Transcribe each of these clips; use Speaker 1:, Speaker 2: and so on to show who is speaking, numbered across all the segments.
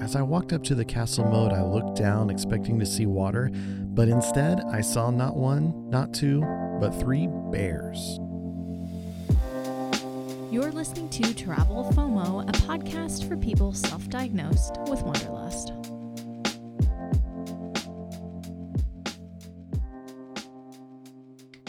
Speaker 1: As I walked up to the castle moat, I looked down expecting to see water, but instead I saw not one, not two, but three bears.
Speaker 2: You're listening to Travel FOMO, a podcast for people self diagnosed with Wanderlust.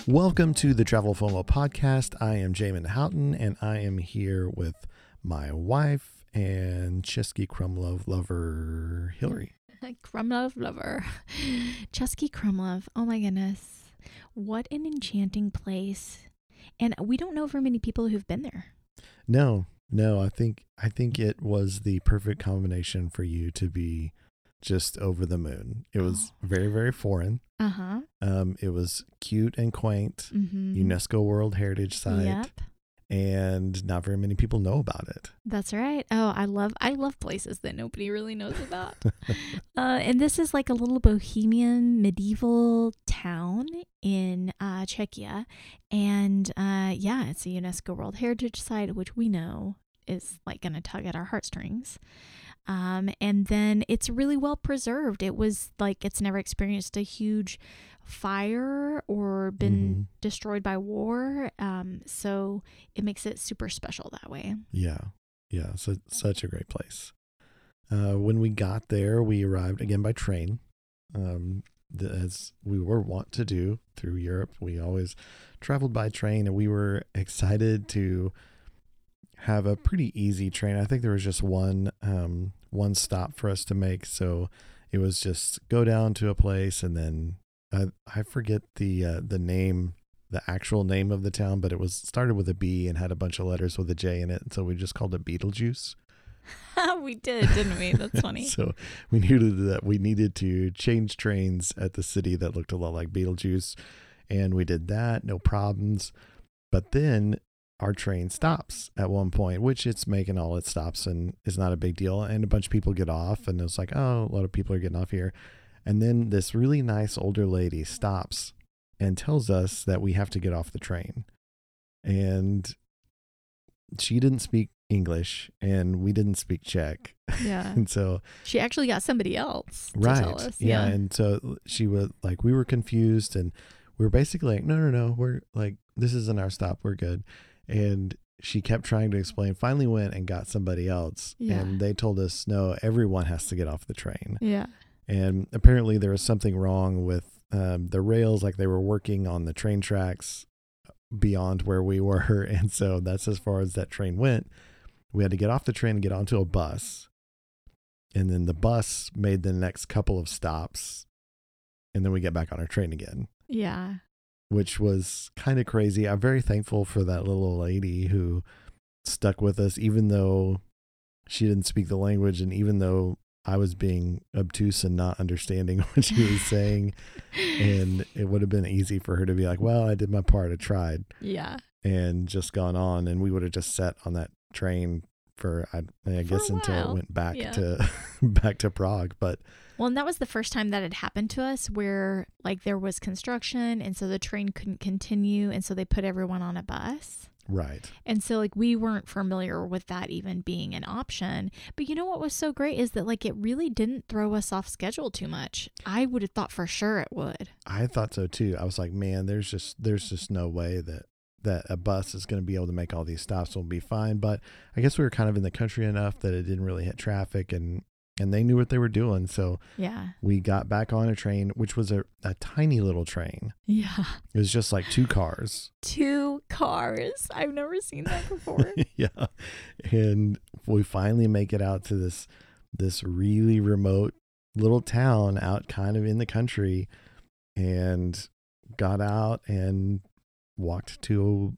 Speaker 1: Welcome to the Travel FOMO podcast. I am Jamin Houghton, and I am here with my wife and Cesky Krumlove lover, Hilarie.
Speaker 2: Krumlove lover. Cesky Krumlove. Oh my goodness. What an enchanting place. And we don't know very many people who've been there.
Speaker 1: No, no, I think I think it was the perfect combination for you to be just over the moon. It was very, very foreign.
Speaker 2: Uh huh.
Speaker 1: Um, it was cute and quaint,
Speaker 2: Mm-hmm.
Speaker 1: UNESCO World Heritage Site,
Speaker 2: Yep.
Speaker 1: And not very many people know about it.
Speaker 2: That's right. Oh, I love I love places that nobody really knows about. uh, and this is like a little bohemian medieval town in uh, Czechia, and uh, yeah, it's a UNESCO World Heritage Site, which we know is like going to tug at our heartstrings. Um, and then it's really well preserved. It was like it's never experienced a huge fire or been
Speaker 1: Mhm.
Speaker 2: destroyed by war. Um, so it makes it super special that way.
Speaker 1: Yeah, yeah, so such a great place. Uh, when we got there, we arrived again by train, um, the, as we were wont to do through Europe. We always traveled by train, and we were excited to have a pretty easy train. I think there was just one um, one stop for us to make, so it was just go down to a place, and then I I forget the uh, the name the actual name of the town, but it was started with a B and had a bunch of letters with a J in it. So we just called it Beetlejuice.
Speaker 2: we did, didn't we? That's funny.
Speaker 1: so we knew that we needed to change trains at the city that looked a lot like Beetlejuice. And we did that, no problems. But then our train stops at one point, which it's making all its stops and is not a big deal. And a bunch of people get off, and it's like, oh, a lot of people are getting off here. And then this really nice older lady stops and tells us that we have to get off the train. And she didn't speak English and we didn't speak Czech.
Speaker 2: yeah.
Speaker 1: And so,
Speaker 2: She actually got somebody else to
Speaker 1: right.
Speaker 2: tell us.
Speaker 1: yeah.
Speaker 2: Yeah.
Speaker 1: And so she was like, we were confused and we were basically like, no, no, no, we're like, this isn't our stop. We're good. And she kept trying to explain, finally went and got somebody else.
Speaker 2: Yeah.
Speaker 1: And they told us, no, everyone has to get off the train.
Speaker 2: Yeah.
Speaker 1: And apparently there was something wrong with um, the rails, like they were working on the train tracks beyond where we were. And so that's as far as that train went. We had to get off the train and get onto a bus. And then the bus made the next couple of stops. And then we get back on our train again,
Speaker 2: Yeah.
Speaker 1: Which was kind of crazy. I'm very thankful for that little lady who stuck with us, even though she didn't speak the language and even though I was being obtuse and not understanding what she was saying. and it would have been easy for her to be like, well, I did my part. I tried
Speaker 2: Yeah.
Speaker 1: and just gone on. And we would have just sat on that train for, I, I
Speaker 2: For
Speaker 1: guess, until it went back
Speaker 2: Yeah.
Speaker 1: to back to Prague. But
Speaker 2: Well, and that was the first time that had happened to us where like there was construction and so the train couldn't continue and so they put everyone on a bus.
Speaker 1: right.
Speaker 2: And so like we weren't familiar with that even being an option. But you know what was so great is that like it really didn't throw us off schedule too much. I would have thought for sure it would.
Speaker 1: I thought so too. I was like, man, there's just there's just no way that that a bus is going to be able to make all these stops will be fine. But I guess we were kind of in the country enough that it didn't really hit traffic and and they knew what they were doing. So
Speaker 2: Yeah.
Speaker 1: we got back on a train, which was a, a tiny little train.
Speaker 2: Yeah.
Speaker 1: It was just like two cars.
Speaker 2: Two cars. I've never seen that before.
Speaker 1: yeah. And we finally make it out to this this really remote little town out kind of in the country and got out and walked to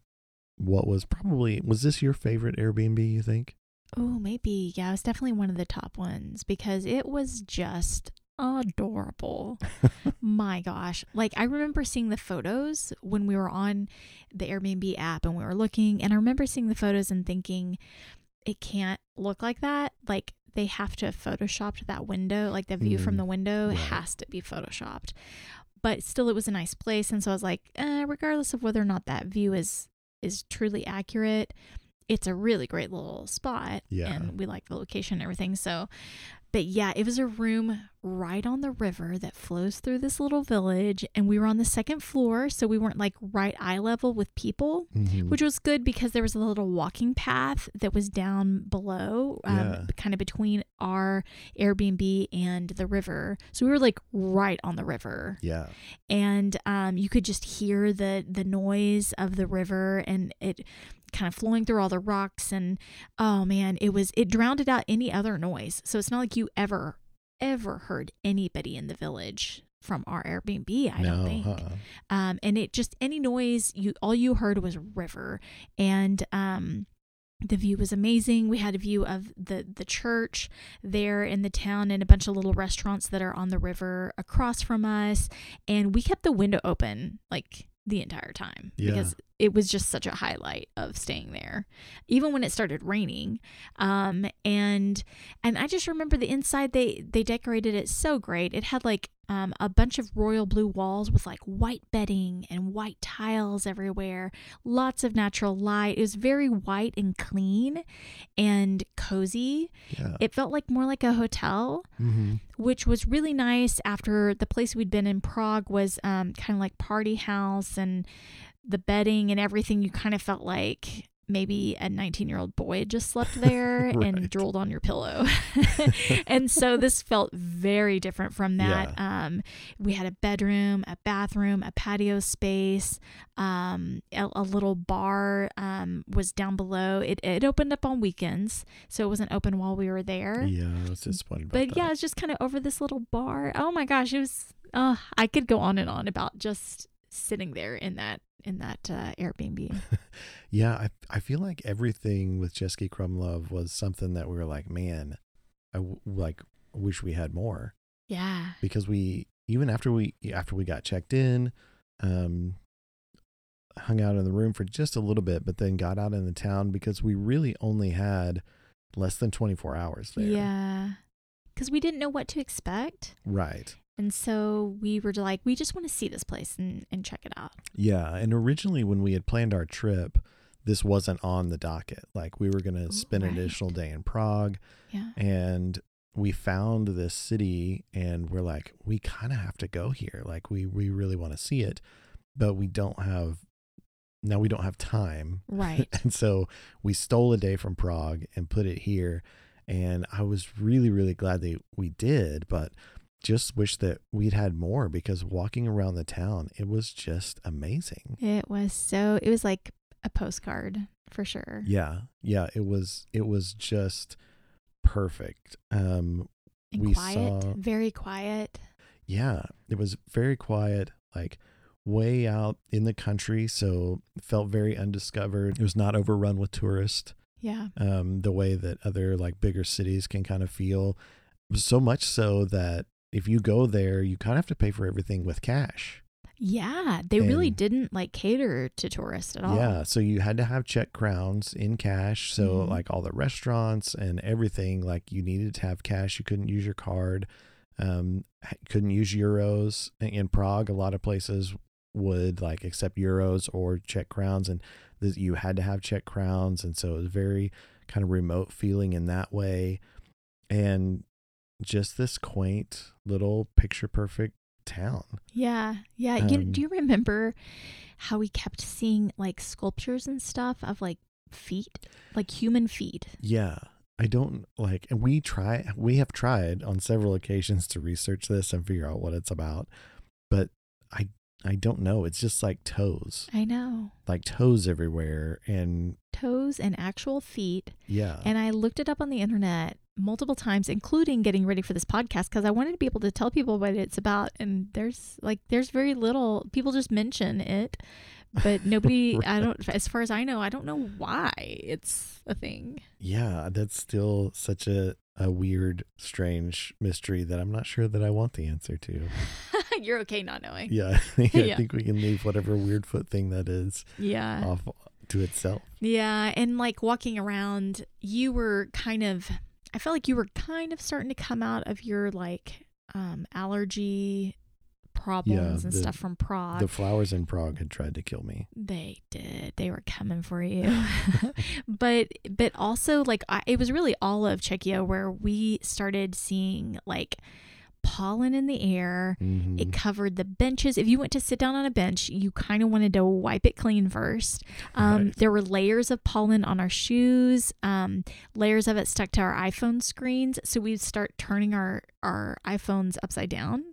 Speaker 1: what was probably was this your favorite Airbnb you think?
Speaker 2: Oh, maybe. Yeah, it was definitely one of the top ones because it was just adorable. My gosh. Like, I remember seeing the photos when we were on the Airbnb app and we were looking, and I remember seeing the photos and thinking, it can't look like that. Like, they have to have photoshopped that window, like the view from
Speaker 1: Mm,
Speaker 2: the window
Speaker 1: right.
Speaker 2: has to be photoshopped. But still, it was a nice place. And so I was like, eh, regardless of whether or not that view is is truly accurate, it's a really great little spot
Speaker 1: Yeah.
Speaker 2: and we like the location and everything so but yeah, it was a room right on the river that flows through this little village. And we were on the second floor. So we weren't like right eye level with people,
Speaker 1: Mhm.
Speaker 2: which was good because there was a little walking path that was down below, um,
Speaker 1: Yeah.
Speaker 2: kind of between our Airbnb and the river. So we were like right on the river
Speaker 1: yeah.
Speaker 2: and um, you could just hear the the noise of the river and it kind of flowing through all the rocks and oh man it was it drowned out any other noise so it's not like you ever ever heard anybody in the village from our airbnb i
Speaker 1: no,
Speaker 2: don't think
Speaker 1: uh-uh.
Speaker 2: um, and it just any noise you all you heard was river and um, the view was amazing we had a view of the the church there in the town and a bunch of little restaurants that are on the river across from us and we kept the window open like the entire time
Speaker 1: Yeah.
Speaker 2: because it was just such a highlight of staying there even when it started raining. Um and and i just remember the inside they they decorated it so great. It had like um, a bunch of royal blue walls with like white bedding and white tiles everywhere lots of natural light. It was very white and clean and cozy.
Speaker 1: Yeah.
Speaker 2: it felt like more like a hotel
Speaker 1: hmm
Speaker 2: which was really nice after the place we'd been in Prague was um, kind of like party house and the bedding and everything. You kind of felt like maybe a 19 year old boy just slept there
Speaker 1: Right.
Speaker 2: and drooled on your pillow. and so this felt very different from that. Um, we had a bedroom, a bathroom, a patio space, um, a, a little bar um, was down below. It, it opened up on weekends, so it wasn't open while we were there.
Speaker 1: Yeah, I was disappointed
Speaker 2: But
Speaker 1: that.
Speaker 2: yeah, it's just kind of over this little bar. Oh my gosh, it was. Oh, I could go on and on about just sitting there in that in that uh, Airbnb.
Speaker 1: Yeah, I I feel like everything with Cesky Krumlov was something that we were like, man, I w- like wish we had more
Speaker 2: yeah,
Speaker 1: because we even after we after we got checked in, um, hung out in the room for just a little bit, but then got out in the town because we really only had less than twenty four hours there.
Speaker 2: yeah, because we didn't know what to expect,
Speaker 1: Right.
Speaker 2: And so we were like, we just want to see this place and and check it out.
Speaker 1: Yeah, and originally when we had planned our trip, this wasn't on the docket. Like we were going to spend an additional day in Prague
Speaker 2: Yeah,
Speaker 1: and we found this city and we're like we kind of have to go here. Like we we really want to see it, but we don't have now we don't have time.
Speaker 2: right.
Speaker 1: And so we stole a day from Prague and put it here and I was really really glad that we did, but just wish that we'd had more because walking around the town, it was just amazing.
Speaker 2: it was so. It was like a postcard for sure.
Speaker 1: Yeah. Yeah, it was it was just perfect. Um
Speaker 2: and
Speaker 1: we
Speaker 2: quiet,
Speaker 1: saw-
Speaker 2: very quiet.
Speaker 1: yeah, it was very quiet, like way out in the country, so felt very undiscovered. It was not overrun with tourists,
Speaker 2: Yeah,
Speaker 1: um, the way that other like bigger cities can kind of feel. So much so that if you go there, you kind of have to pay for everything with cash.
Speaker 2: yeah. They really didn't like cater to tourists at all.
Speaker 1: Yeah, so you had to have Czech crowns in cash. So
Speaker 2: Mhm.
Speaker 1: like all the restaurants and everything, like you needed to have cash. You couldn't use your card. Um, couldn't use euros in- in Prague. A lot of places would like accept euros or Czech crowns, and th- you had to have Czech crowns. And so it was very kind of remote feeling in that way, and just this quaint little picture perfect town.
Speaker 2: Yeah, yeah. you,
Speaker 1: Um,
Speaker 2: do you remember how we kept seeing like sculptures and stuff of like feet, like human feet?
Speaker 1: Yeah. I don't like and we try we have tried on several occasions to research this and figure out what it's about. But I I don't know. It's just like toes.
Speaker 2: I know
Speaker 1: Like toes everywhere and
Speaker 2: toes and actual feet.
Speaker 1: yeah.
Speaker 2: And I looked it up on the internet multiple times, including getting ready for this podcast, because I wanted to be able to tell people what it's about. And there's like there's very little. People just mention it, but nobody. I don't. As far as I know, I don't know why it's a thing.
Speaker 1: yeah, that's still such a a weird strange mystery that I'm not sure that I want the answer to.
Speaker 2: You're okay not knowing.
Speaker 1: Yeah, I think, I
Speaker 2: Yeah.
Speaker 1: think we can leave whatever weird foot thing that is
Speaker 2: Yeah.
Speaker 1: off to itself.
Speaker 2: Yeah, and like walking around, you were kind of I felt like you were kind of starting to come out of your like um allergy problems and
Speaker 1: the-
Speaker 2: stuff from Prague.
Speaker 1: The flowers in Prague had tried to kill me.
Speaker 2: They did. They were coming for you. but but also like I, it was really all of Czechia where we started seeing like pollen in the air.
Speaker 1: Mhm.
Speaker 2: It covered the benches. If you went to sit down on a bench, you kind of wanted to wipe it clean first. Um,
Speaker 1: Right.
Speaker 2: There were layers of pollen on our shoes, um, layers of it stuck to our iPhone screens. So we'd start turning our, our iPhones upside down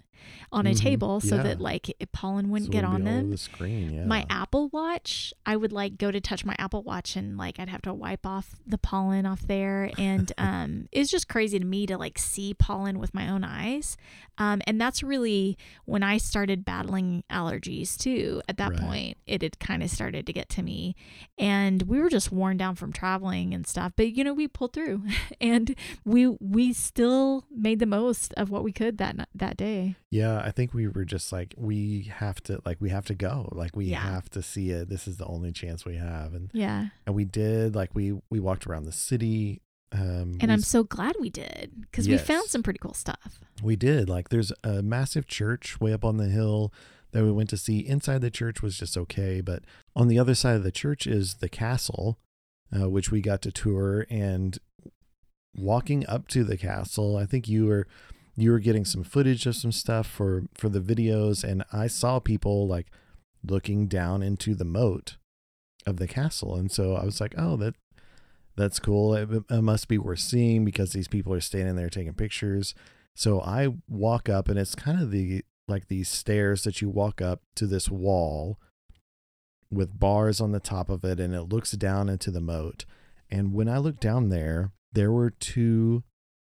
Speaker 2: on a
Speaker 1: Mhm.
Speaker 2: table so
Speaker 1: Yeah.
Speaker 2: that like it- pollen wouldn't
Speaker 1: So
Speaker 2: get on
Speaker 1: be all over
Speaker 2: them
Speaker 1: the screen, yeah.
Speaker 2: my Apple Watch, I would like go to touch my Apple Watch and like I'd have to wipe off the pollen off there. And um, it's just crazy to me to like see pollen with my own eyes. Um, and that's really when I started battling allergies too. At that
Speaker 1: Right.
Speaker 2: point, it had kind of started to get to me. And we were just worn down from traveling and stuff. But you know, we pulled through and we we still made the most of what we could that that day.
Speaker 1: Yeah, I think we were just like we have to like we have to go. Like we
Speaker 2: Yeah.
Speaker 1: have to see it. This is the only chance we have. And
Speaker 2: Yeah.
Speaker 1: and we did like we we walked around the city. Um
Speaker 2: And I'm so glad we did because we found some pretty cool stuff.
Speaker 1: we did. Like there's a massive church way up on the hill that we went to see. Inside the church was just okay, but on the other side of the church is the castle, uh, which we got to tour and walking up to the castle, I think you were you were getting some footage of some stuff for for the videos and I saw people like looking down into the moat of the castle and so I was like, "Oh, that that's cool. It, it must be worth seeing because these people are standing there taking pictures." So I walk up and it's kind of the like these stairs that you walk up to this wall with bars on the top of it and it looks down into the moat. And when I looked down there, there were two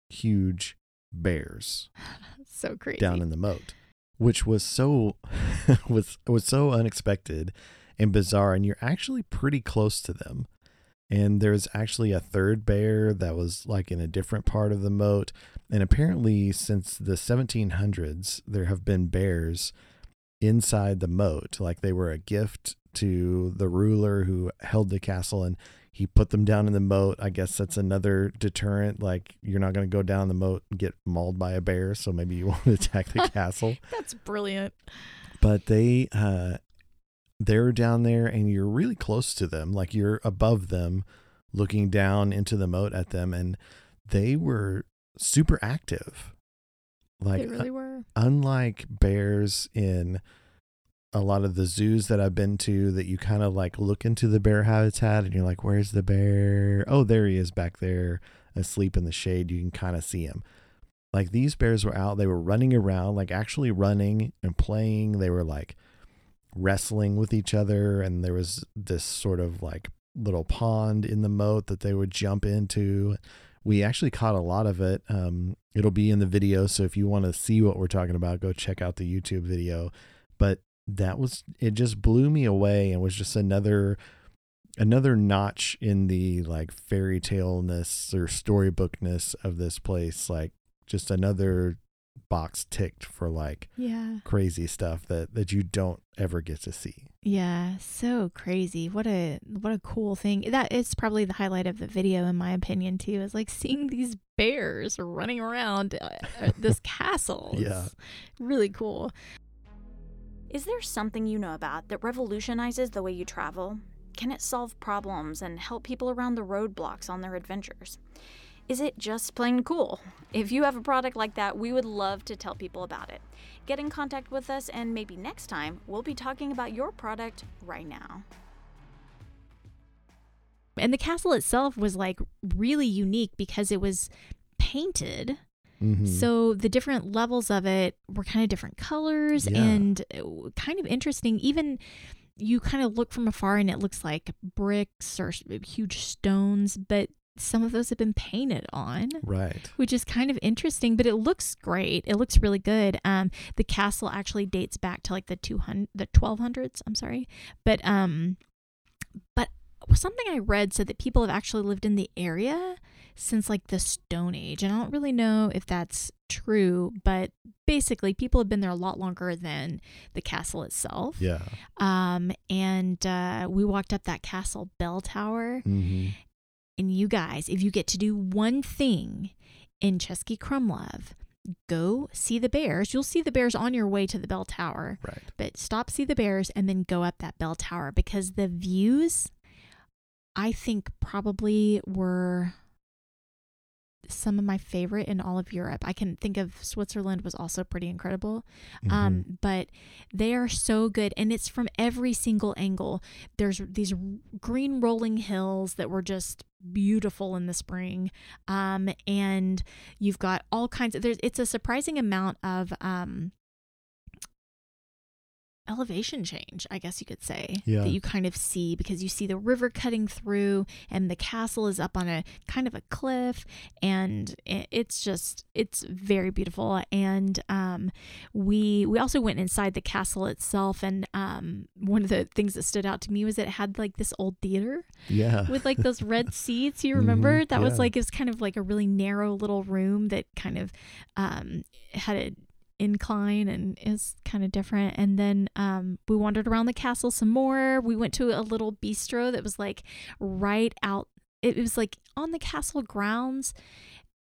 Speaker 1: huge bears
Speaker 2: so crazy.
Speaker 1: down in the moat, which was so was was so unexpected and bizarre. And you're actually pretty close to them. And there's actually a third bear that was like in a different part of the moat. And apparently, since the 1700s, there have been bears inside the moat. Like they were a gift to the ruler who held the castle and he put them down in the moat. I guess that's another deterrent. Like you're not going to go down the moat and get mauled by a bear. So maybe you won't attack the castle
Speaker 2: That's brilliant.
Speaker 1: but they uh they're down there and you're really close to them like you're above them looking down into the moat at them and they were super active like
Speaker 2: they really were.
Speaker 1: unlike bears in a lot of the zoos that I've been to that you kind of like look into the bear habitat and you're like where's the bear? Oh there he is back there asleep in the shade. You can kind of see him. Like these bears were out. They were running around like actually running and playing. They were like wrestling with each other and there was this sort of like little pond in the moat that they would jump into. We actually caught a lot of it. Um, it'll be in the video so if you want to see what we're talking about go check out the youtube video. But that was it just blew me away and was just another another notch in the like fairy tale-ness or storybookness of this place like just another box ticked for like
Speaker 2: Yeah.
Speaker 1: crazy stuff that that you don't ever get to see
Speaker 2: Yeah, so crazy. What a what a cool thing. That is probably the highlight of the video in my opinion too. Is like seeing these bears running around uh, uh, this castle. It's
Speaker 1: Yeah.
Speaker 2: Really cool.
Speaker 3: Is there something you know about that revolutionizes the way you travel? Can it solve problems and help people around the roadblocks on their adventures? Is it just plain cool? If you have a product like that, we would love to tell people about it. Get in contact with us, and maybe next time we'll be talking about your product right now.
Speaker 2: And the castle itself was like really unique because it was painted.
Speaker 1: Mhm.
Speaker 2: So the different levels of it were kind of different colors
Speaker 1: Yeah.
Speaker 2: and uh, kind of interesting. Even you kind of look from afar and it looks like bricks or huge stones, but some of those have been painted on.
Speaker 1: right
Speaker 2: Which is kind of interesting, but it looks great. It looks really good. Um, the castle actually dates back to like the two hundred, the twelve hundreds. I'm sorry, but um, but something I read said that people have actually lived in the area since like the Stone Age, and I don't really know if that's true, but basically people have been there a lot longer than the castle itself.
Speaker 1: yeah
Speaker 2: Um, and uh, we walked up that castle bell tower,
Speaker 1: hmm
Speaker 2: and you guys, if you get to do one thing in Cesky Krumlov, go see the bears. You'll see the bears on your way to the bell tower,
Speaker 1: Right.
Speaker 2: but stop, see the bears, and then go up that bell tower because the views, I think, probably were some of my favorite in all of Europe. I can think of Switzerland was also pretty incredible.
Speaker 1: Mhm.
Speaker 2: Um, but they are so good, and it's from every single angle. There's these green rolling hills that were just beautiful in the spring, um, and you've got all kinds of. There's it's a surprising amount of um, elevation change, I guess you could say,
Speaker 1: Yeah.
Speaker 2: that you kind of see because you see the river cutting through, and the castle is up on a kind of a cliff, and it's just it's very beautiful. And um, we we also went inside the castle itself, and um, one of the things that stood out to me was that it had like this old theater
Speaker 1: yeah.
Speaker 2: with like those red seats. You remember
Speaker 1: Mhm,
Speaker 2: that was like it was kind of like a really narrow little room that kind of um, had a incline and is kind of different. And then um, we wandered around the castle some more. We went to a little bistro that was like right out. It was like on the castle grounds.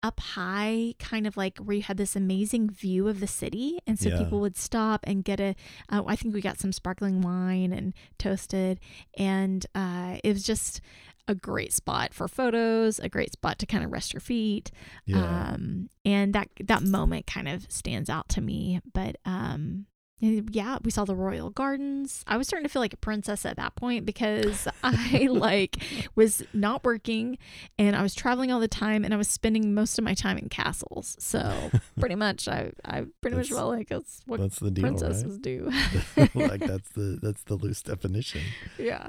Speaker 2: Up high, kind of like where you had this amazing view of the city, and so
Speaker 1: Yeah.
Speaker 2: people would stop and get a. Uh, I think we got some sparkling wine and toasted, and uh, it was just a great spot for photos, a great spot to kind of rest your feet.
Speaker 1: yeah.
Speaker 2: Um, and that that moment kind of stands out to me. But um, yeah, we saw the royal gardens. I was starting to feel like a princess at that point because I like was not working and I was traveling all the time and I was spending most of my time in castles. So pretty much, I I pretty much
Speaker 1: That's-
Speaker 2: felt like that's what
Speaker 1: that's the deal,
Speaker 2: princesses do.
Speaker 1: like that's the that's the loose definition.
Speaker 2: yeah.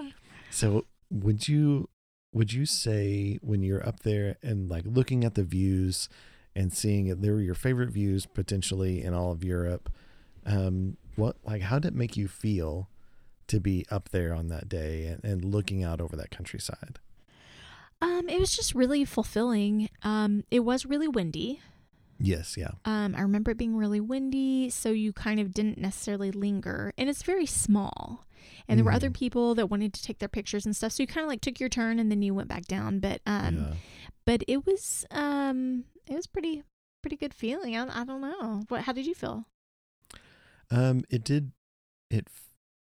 Speaker 1: So would you would you say when you're up there and like looking at the views and seeing it, they were your favorite views potentially in all of Europe? Um, what like how did it make you feel to be up there on that day and, and looking out over that countryside?
Speaker 2: Um, it was just really fulfilling. Um, it was really windy.
Speaker 1: Yes, yeah,
Speaker 2: Um, I remember it being really windy, so you kind of didn't necessarily linger. And it's very small. And there were other
Speaker 1: Mhm.
Speaker 2: people that wanted to take their pictures and stuff. So you kind of like took your turn and then you went back down. But um
Speaker 1: yeah.
Speaker 2: but it was um it was pretty pretty good feeling. I, I don't know. What how did you feel?
Speaker 1: Um, it did it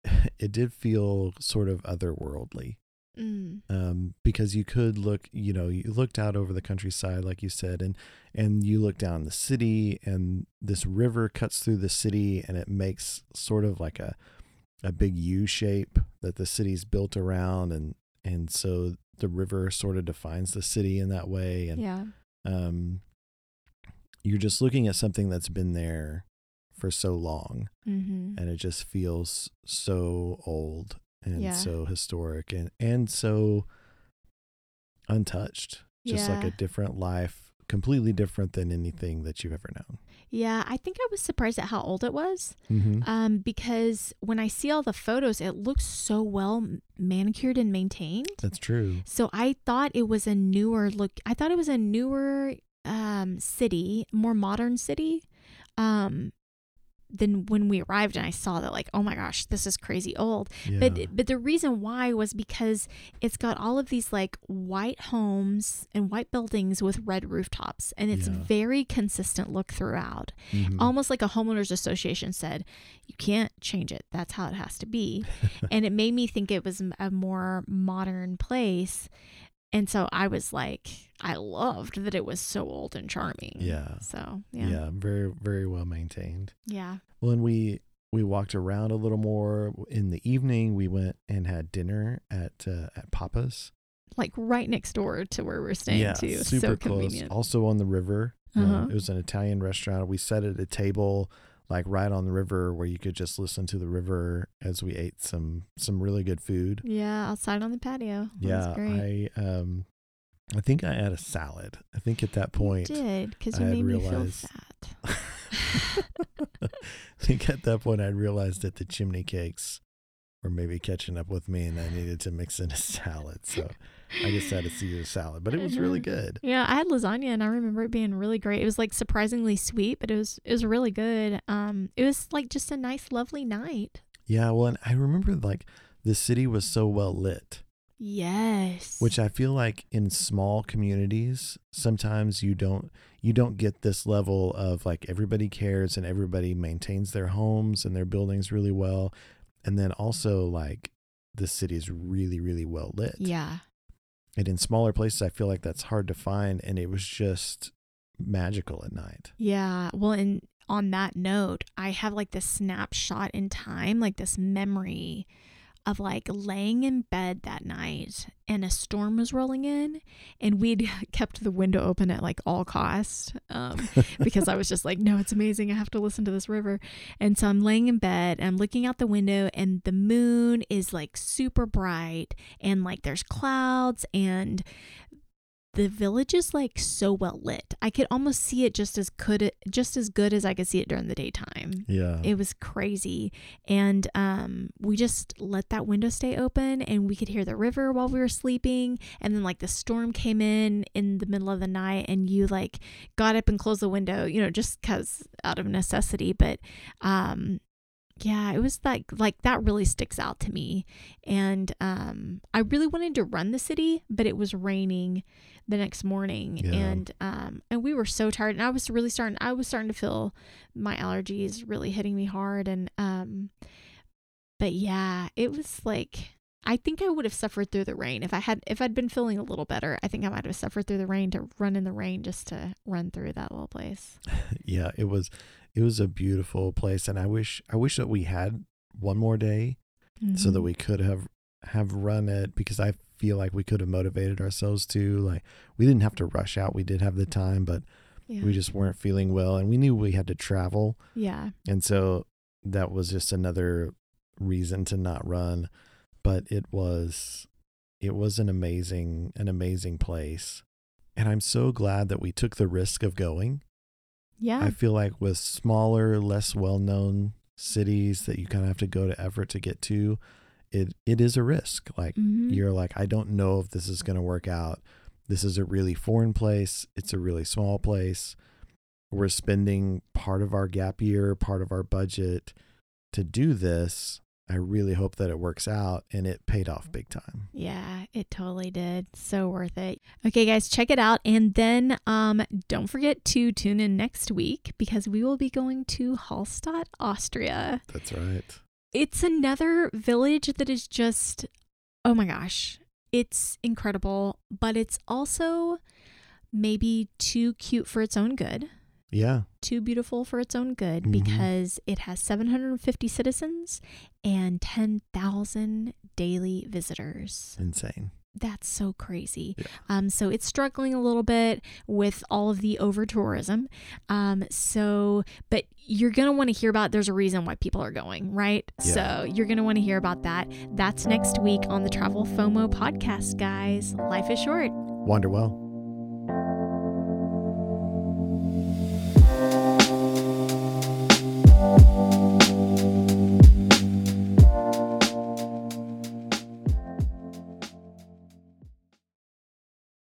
Speaker 1: it did feel sort of otherworldly.
Speaker 2: Mm.
Speaker 1: um, because you could look, you know, you looked out over the countryside, like you said, and and you look down the city, and this river cuts through the city, and it makes sort of like a a big U shape that the city's built around, and and so the river sort of defines the city in that way, and
Speaker 2: Yeah.
Speaker 1: um, you're just looking at something that's been there for so long,
Speaker 2: Mm-hmm.
Speaker 1: and it just feels so old and
Speaker 2: Yeah.
Speaker 1: so historic and and so untouched just like a different life completely different than anything that you've ever known
Speaker 2: Yeah, I think I was surprised at how old it was.
Speaker 1: mm-hmm.
Speaker 2: Um, because when I see all the photos, it looks so well manicured and maintained.
Speaker 1: that's true
Speaker 2: So I thought it was a newer look. I thought it was a newer um, city, more modern city. Um, than when we arrived and I saw that like, oh my gosh, this is crazy old.
Speaker 1: yeah.
Speaker 2: But but the reason why was because it's got all of these like white homes and white buildings with red rooftops and it's
Speaker 1: Yeah.
Speaker 2: very consistent look throughout.
Speaker 1: Mhm.
Speaker 2: Almost like a homeowners association said, you can't change it. That's how it has to be. and it made me think it was a more modern place. And so I was like, I loved that it was so old and charming.
Speaker 1: Yeah.
Speaker 2: So
Speaker 1: yeah.
Speaker 2: yeah.
Speaker 1: very very well maintained
Speaker 2: Yeah.
Speaker 1: well and we we walked around a little more in the evening we went and had dinner at uh, at papa's
Speaker 2: Like right next door to where we're staying
Speaker 1: yeah
Speaker 2: too.
Speaker 1: super
Speaker 2: so
Speaker 1: close
Speaker 2: convenient.
Speaker 1: also on the river Uh,
Speaker 2: Uh-huh.
Speaker 1: it was an italian restaurant we sat at a table like right on the river where you could just listen to the river as we ate some some really good food
Speaker 2: Yeah, outside on the patio.
Speaker 1: Yeah i um i think i had a salad i think at that point
Speaker 2: you did because
Speaker 1: I
Speaker 2: you
Speaker 1: had
Speaker 2: made me feel
Speaker 1: realized-
Speaker 2: fat.
Speaker 1: I think at that point I realized that the chimney cakes were maybe catching up with me and I needed to mix in a salad. So I just had a Caesar salad, but it was really
Speaker 2: Uh-huh.
Speaker 1: good.
Speaker 2: Yeah, I had lasagna and I remember it being really great. It was like surprisingly sweet, but it was it was really good. Um, it was like just a nice, lovely night.
Speaker 1: Yeah, well, and I remember like the city was so well lit.
Speaker 2: Yes.
Speaker 1: which I feel like in small communities sometimes you don't you don't get this level of like everybody cares and everybody maintains their homes and their buildings really well and then also like the city is really really well lit.
Speaker 2: Yeah.
Speaker 1: And in smaller places I feel like that's hard to find and it was just magical at night.
Speaker 2: Yeah. Well, and on that note, I have like this snapshot in time, like this memory of like laying in bed that night and a storm was rolling in and we'd kept the window open at like all cost um, because I was just like, no, it's amazing. I have to listen to this river. And so I'm laying in bed and I'm looking out the window and the moon is like super bright and like there's clouds and the village is like so well lit. I could almost see it just as could just as good as I could see it during the daytime.
Speaker 1: Yeah.
Speaker 2: It was crazy. And um we just let that window stay open and we could hear the river while we were sleeping and then like the storm came in in the middle of the night and you like got up and closed the window, you know, just cuz out of necessity, but um yeah, it was like like that really sticks out to me. And um I really wanted to run the city, but it was raining the next morning
Speaker 1: Yeah.
Speaker 2: and um and we were so tired and I was really starting I was starting to feel my allergies really hitting me hard and um but yeah, it was like I think I would have suffered through the rain if I had if I'd been feeling a little better. I think I might have suffered through the rain to run in the rain just to run through that little place.
Speaker 1: yeah, it was it was a beautiful place and I wish I wish that we had one more day so that
Speaker 2: Mhm.
Speaker 1: we could have have run it because I feel like we could have motivated ourselves to like we didn't have to rush out. We did have the time, but
Speaker 2: yeah.
Speaker 1: we just weren't feeling well and we knew we had to travel.
Speaker 2: yeah.
Speaker 1: And so that was just another reason to not run, but it was it was an amazing an amazing place. And I'm so glad that we took the risk of going.
Speaker 2: Yeah.
Speaker 1: I feel like with smaller, less well-known cities that you kind of have to go to effort to get to, it it is a risk. Like
Speaker 2: Mhm.
Speaker 1: you're like I don't know if this is going to work out. This is a really foreign place. It's a really small place. We're spending part of our gap year, part of our budget to do this. I really hope that it works out and it paid off big time.
Speaker 2: Yeah, it totally did. So worth it. Okay, guys, check it out. And then um, don't forget to tune in next week because we will be going to Hallstatt, Austria.
Speaker 1: That's right.
Speaker 2: It's another village that is just, oh my gosh, it's incredible, but it's also maybe too cute for its own good.
Speaker 1: Yeah.
Speaker 2: Too beautiful for its own good
Speaker 1: Mhm.
Speaker 2: because it has 750 citizens and 10,000 daily visitors.
Speaker 1: Insane.
Speaker 2: That's so crazy.
Speaker 1: Yeah.
Speaker 2: Um, so it's struggling a little bit with all of the over tourism. Um, so, but you're gonna want to hear about. There's a reason why people are going, right?
Speaker 1: Yeah.
Speaker 2: So you're gonna want to hear about that. That's next week on the Travel FOMO podcast, guys. Life is short.
Speaker 1: Wander well. home.